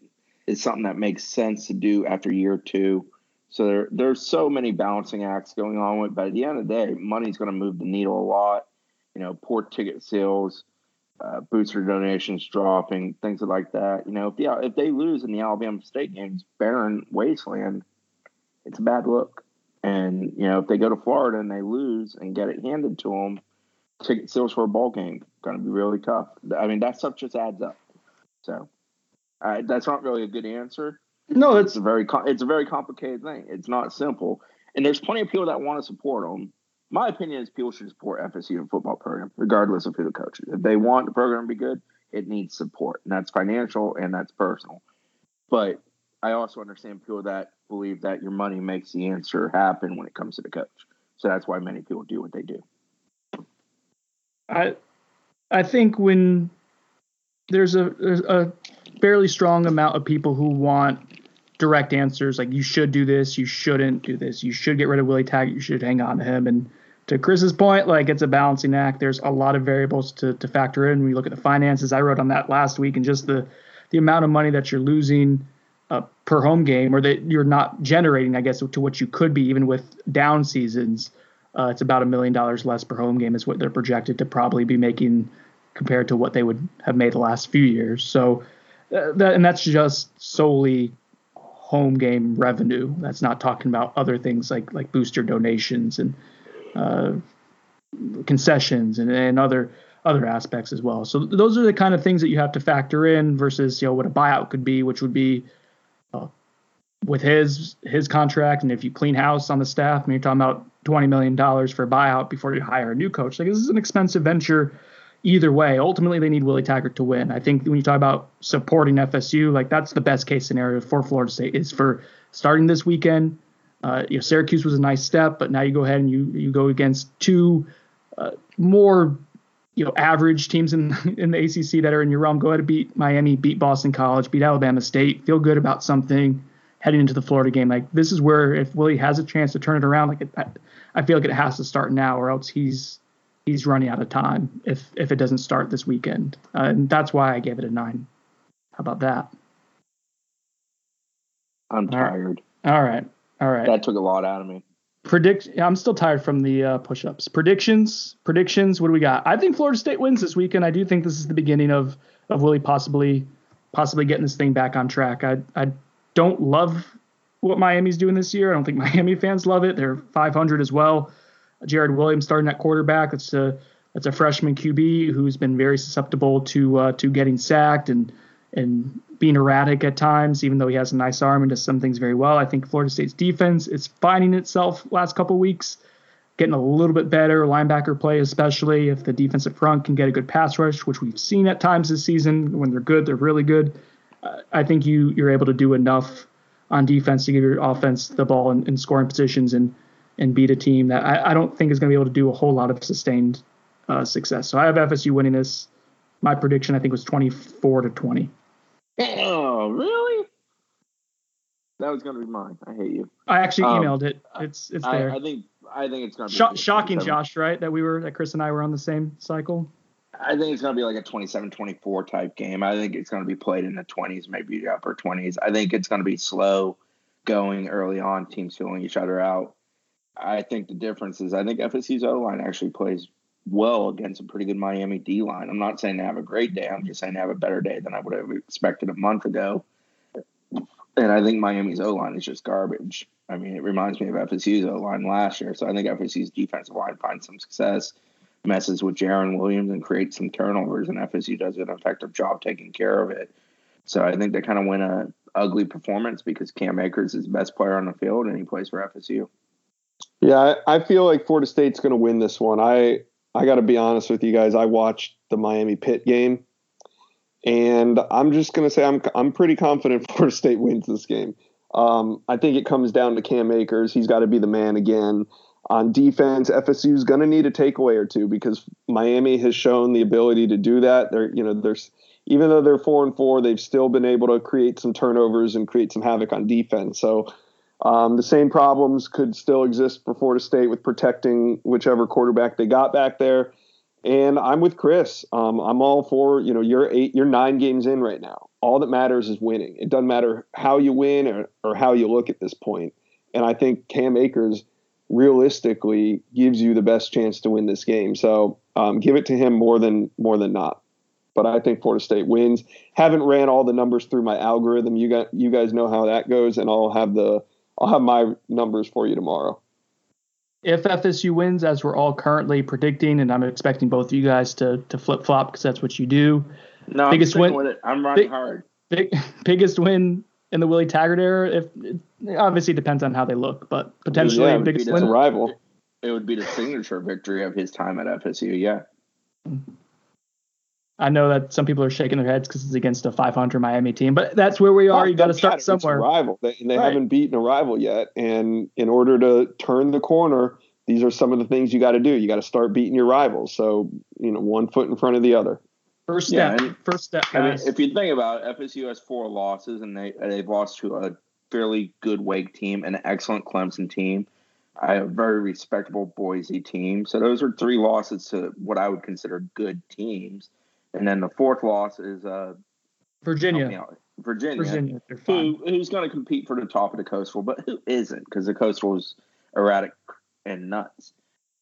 is something that makes sense to do after year two. So there, there's so many balancing acts going on with. But at the end of the day, money's going to move the needle a lot. You know, poor ticket sales, uh, booster donations dropping, things like that. You know, if the if they lose in the Alabama State games, barren wasteland, it's a bad look. And you know, if they go to Florida and they lose and get it handed to them, ticket sales for a ball game going to be really tough. I mean, that stuff just adds up. So uh, that's not really a good answer. No, it's a very it's a very complicated thing. It's not simple, and there's plenty of people that want to support them my opinion is people should support FSU and football program, regardless of who the coach is. If they want the program to be good, it needs support, and that's financial and that's personal. But I also understand people that believe that your money makes the answer happen when it comes to the coach. So that's why many people do what they do. I I think when there's a, a fairly strong amount of people who want direct answers like you should do this, you shouldn't do this, you should get rid of Willie Taggart, you should hang on to him, and to Chris's point, like it's a balancing act. There's a lot of variables to, to factor in. When you look at the finances, I wrote on that last week, and just the the amount of money that you're losing uh, per home game, or that you're not generating, I guess, to what you could be, even with down seasons. Uh, it's about a million dollars less per home game is what they're projected to probably be making compared to what they would have made the last few years. So uh, that and that's just solely home game revenue. That's not talking about other things like like booster donations and uh, concessions and, and other other aspects as well. So those are the kind of things that you have to factor in versus you know what a buyout could be, which would be uh, with his his contract and if you clean house on the staff, I mean you're talking about twenty million dollars for a buyout before you hire a new coach. Like this is an expensive venture either way. Ultimately, they need Willie Taggart to win. I think when you talk about supporting FSU, like that's the best case scenario for Florida State is for starting this weekend uh, you know, Syracuse was a nice step, but now you go ahead and you you go against two uh, more you know average teams in in the ACC that are in your realm. Go ahead and beat Miami, beat Boston College, beat Alabama State. Feel good about something heading into the Florida game. Like this is where if Willie has a chance to turn it around, like it, I, I feel like it has to start now, or else he's he's running out of time if if it doesn't start this weekend. Uh, and that's why I gave it a nine. How about that? I'm tired. All right. All right. That took a lot out of me. Predict. I'm still tired from the uh, push-ups. Predictions. Predictions. What do we got? I think Florida State wins this weekend. I do think this is the beginning of of Willie possibly possibly getting this thing back on track. I I don't love what Miami's doing this year. I don't think Miami fans love it. They're 500 as well. Jarren Williams starting at quarterback. That's a that's a freshman QB who's been very susceptible to uh, to getting sacked and and being erratic at times, even though he has a nice arm and does some things very well. I think Florida State's defense is finding itself last couple weeks, getting a little bit better. Linebacker play, especially if the defensive front can get a good pass rush, which we've seen at times this season. When they're good, they're really good. Uh, I think you you're able to do enough on defense to give your offense the ball in, in scoring positions and and beat a team that I, I don't think is going to be able to do a whole lot of sustained uh, success. So I have FSU winning this. My prediction I think was 24 to 20. Oh, really? That was gonna be mine. I hate you. I actually um, emailed um, it. It's it's there. I, I, think I think it's gonna be Sh- shocking, Josh. Right? That we were that Chris and I were on the same cycle. I think it's going to be like a 27-24 type game. I think it's going to be played in the 20s, maybe the upper 20s. I think it's going to be slow going early on, teams filling each other out. I think the difference is I think FSU's O line actually plays well against a pretty good Miami D line. I'm not saying they have a great day. I'm just saying they have a better day than I would have expected a month ago. And I think Miami's O line is just garbage. I mean, it reminds me of FSU's O line last year. So I think FSU's defensive line finds some success, messes with Jarren Williams, and creates some turnovers. And FSU does an effective job taking care of it. So I think they kind of win a ugly performance because Cam Akers is the best player on the field and he plays for FSU. Yeah, I feel like Florida State's going to win this one. I I got to be honest with you guys. I watched the Miami Pitt game, and I'm just going to say I'm I'm pretty confident Florida State wins this game. Um, I think it comes down to Cam Akers. He's got to be the man again. On defense, FSU is going to need a takeaway or two because Miami has shown the ability to do that. They're you know there's even though they're four and four, they've still been able to create some turnovers and create some havoc on defense. So um, the same problems could still exist for Florida State with protecting whichever quarterback they got back there. And I'm with Chris. Um, I'm all for you know you're eight, you're nine games in right now. All that matters is winning. It doesn't matter how you win or, or how you look at this point. And I think Cam Akers realistically gives you the best chance to win this game. So um, give it to him more than more than not. But I think Florida State wins. Haven't ran all the numbers through my algorithm. You got you guys know how that goes, and I'll have the I'll have my numbers for you tomorrow. If FSU wins, as we're all currently predicting, and I'm expecting both of you guys to to flip flop because that's what you do. No, biggest I'm win. With it. I'm running big, hard. Big, biggest win in the Willie Taggart era. If it obviously depends on how they look, but potentially yeah, biggest win. rival. It would be the signature victory of his time at FSU. Yeah. Mm. I know that some people are shaking their heads because it's against a 500 Miami team, but that's where we are. you got to start somewhere. It's a rival. They, they right. haven't beaten a rival yet, and in order to turn the corner, these are some of the things you got to do. You got to start beating your rivals. So you know, one foot in front of the other. First step. Yeah, first step. Guys. I mean, if you think about it, FSU has four losses, and they they've lost to a fairly good Wake team, an excellent Clemson team, a very respectable Boise team. So those are three losses to what I would consider good teams. And then the fourth loss is uh, Virginia. Virginia, Virginia who, who's going to compete for the top of the coastal, but who isn't? Because the coastal is erratic and nuts.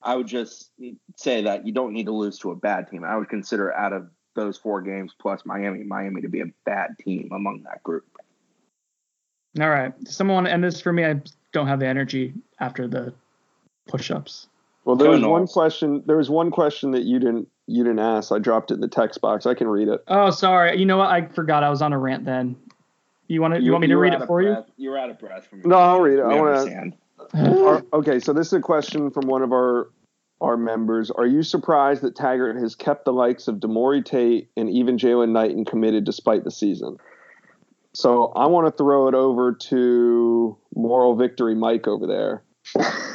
I would just say that you don't need to lose to a bad team. I would consider out of those four games plus Miami, Miami to be a bad team among that group. All right. Does someone want to end this for me? I don't have the energy after the push-ups. Well, there was one question. There was one question that you didn't you didn't ask. I dropped it in the text box. I can read it. Oh, sorry. You know what? I forgot. I was on a rant then. You want to? You, you want me to read it for breath. you? You're out of breath from. No, I'll read it. We I want to. okay, so this is a question from one of our our members. Are you surprised that Taggart has kept the likes of Demore Tate and even Jalen Knighton committed despite the season? So I want to throw it over to Moral Victory Mike over there.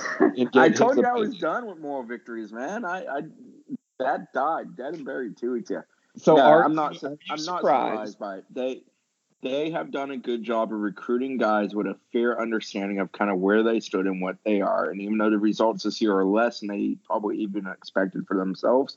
I told you I was done with moral victories, man. I, I that died dead and buried two weeks ago. So no, are, I'm not. I'm not surprised by it. They they have done a good job of recruiting guys with a fair understanding of kind of where they stood and what they are. And even though the results this year are less than they probably even expected for themselves,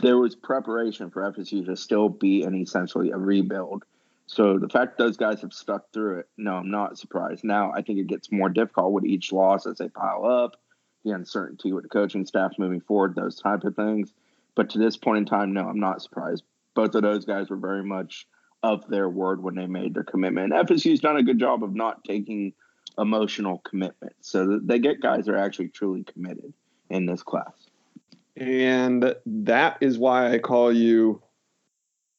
there was preparation for FSU to still be an essentially a rebuild. So the fact those guys have stuck through it, no, I'm not surprised. Now I think it gets more difficult with each loss as they pile up, the uncertainty with the coaching staff moving forward, those type of things. But to this point in time, no, I'm not surprised. Both of those guys were very much of their word when they made their commitment. FSU's done a good job of not taking emotional commitment. So they get guys that are actually truly committed in this class. And that is why I call you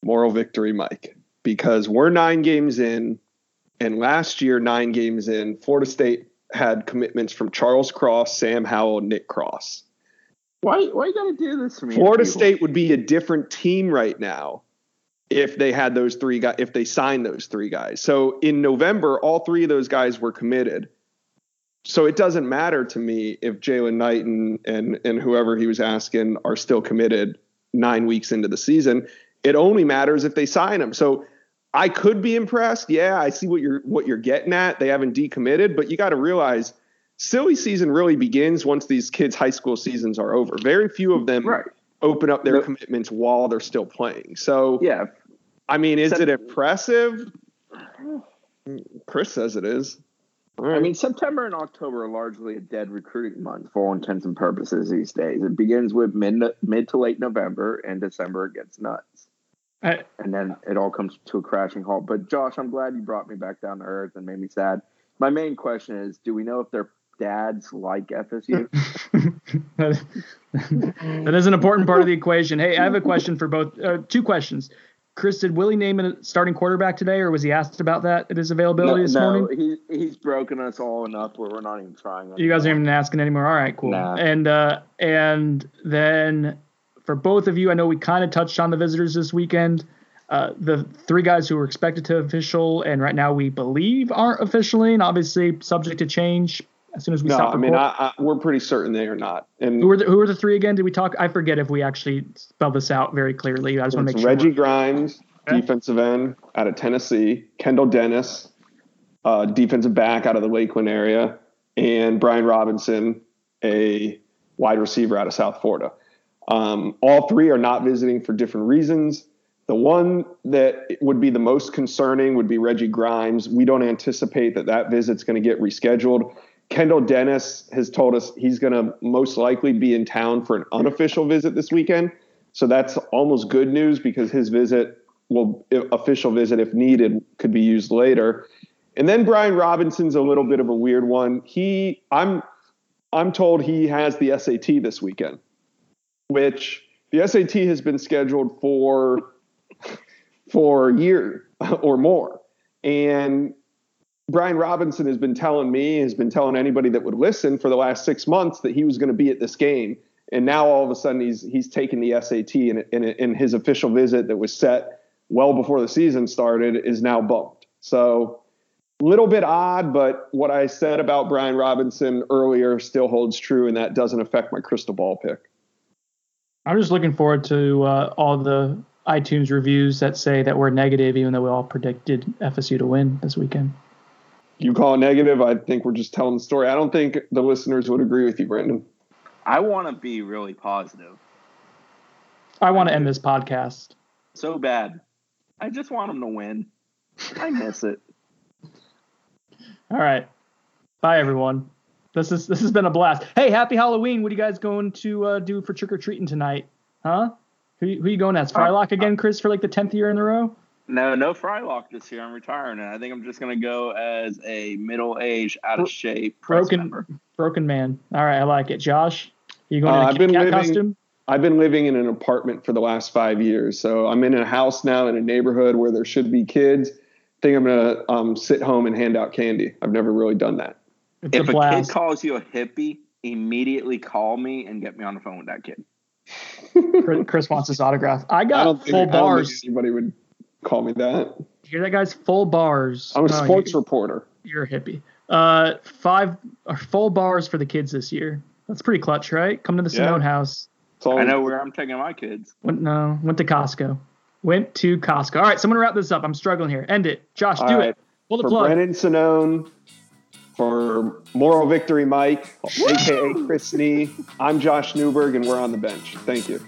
Moral Victory Mike, because we're nine games in. And last year, nine games in, Florida State had commitments from Charles Cross, Sam Howell, Nick Cross. Why, why you got to do this to me? Florida State would be a different team right now if they had those three guys, if they signed those three guys. So in November, all three of those guys were committed. So it doesn't matter to me if Jalen Knighton, and, and whoever he was asking are still committed nine weeks into the season. It only matters if they sign them. So I could be impressed. Yeah, I see what you're what you're getting at. They haven't decommitted, but you got to realize silly season really begins once these kids' high school seasons are over. Very few of them right. open up their commitments while they're still playing. So yeah, I mean, is it impressive? Chris says it is. Right. I mean, September and October are largely a dead recruiting month for all intents and purposes these days. It begins with mid mid to late November, and December it gets nuts. I, and then it all comes to a crashing halt. But Josh, I'm glad you brought me back down to earth and made me sad. My main question is: Do we know if their dads like FSU? that is an important part of the equation. Hey, I have a question for both. Uh, two questions. Chris, did Willie name a starting quarterback today, or was he asked about that at his availability no, this no, morning? he, he's broken us all enough where we're not even trying. Anymore. You guys aren't even asking anymore. All right, cool. Nah. And uh, and then for both of you, I know we kind of touched on the visitors this weekend. Uh, the three guys who were expected to official and right now we believe aren't officially, and obviously subject to change as soon as we no, stop. I mean, I, I, we're pretty certain they are not. And who are the, who were the three again? Did we talk? I forget if we actually spelled this out very clearly. I just want to make sure. Reggie Grimes, Okay. defensive end out of Tennessee, Kendall Dennis, uh, defensive back out of the Lakeland area, and Brian Robinson, a wide receiver out of South Florida. Um, all three are not visiting for different reasons. The one that would be the most concerning would be Reggie Grimes. We don't anticipate that that visit's going to get rescheduled. Kendall Dennis has told us he's going to most likely be in town for an unofficial visit this weekend. So that's almost good news because his visit will official visit if needed could be used later. And then Brian Robinson's a little bit of a weird one. He I'm I'm told he has the SAT this weekend, which the SAT has been scheduled for for a year or more. And Brian Robinson has been telling me, has been telling anybody that would listen for the last six months that he was going to be at this game. And now all of a sudden he's he's taken the SAT and, and his official visit that was set well before the season started is now bumped. So a little bit odd, but what I said about Brian Robinson earlier still holds true, and that doesn't affect my crystal ball pick. I'm just looking forward to uh, all the iTunes reviews that say that we're negative, even though we all predicted FSU to win this weekend. You call it negative. I think we're just telling the story. I don't think the listeners would agree with you, Brandon. I want to be really positive. I want to end this podcast. So bad. I just want them to win. I miss it. All right. Bye, everyone. This is this has been a blast. Hey, happy Halloween! What are you guys going to uh, do for trick or treating tonight? Huh? Who, who you going as? Frylock again, Chris, for like the tenth year in a row? No, no Frylock this year. I'm retiring, and I think I'm just gonna go as a middle-aged, out of shape, press Broken, member. broken man. All right, I like it. Josh, you going Uh, in a I've cat living- costume? I've been living in an apartment for the last five years, so I'm in a house now in a neighborhood where there should be kids. I think I'm gonna um, sit home and hand out candy. I've never really done that. It's If a a kid calls you a hippie, immediately call me and get me on the phone with that kid. Chris- Chris wants his autograph. I I got don't think, full I don't think bars. anybody would call me that. Hear that, guys? Full bars. I'm a Oh, sports you- reporter. You're a hippie. Uh, five or full bars for the kids this year. That's pretty clutch, right? Come to the Yeah. Sonnone house. All- I know where I'm taking my kids. Went no, went to Costco. Went to Costco. All right, someone wrap this up. I'm struggling here. End it. Josh, All do right. it. Pull the for plug. Brendan Sonnone, for Moral Victory Mike, aka Chris Nee. I'm Josh Newberg, and we're on the bench. Thank you.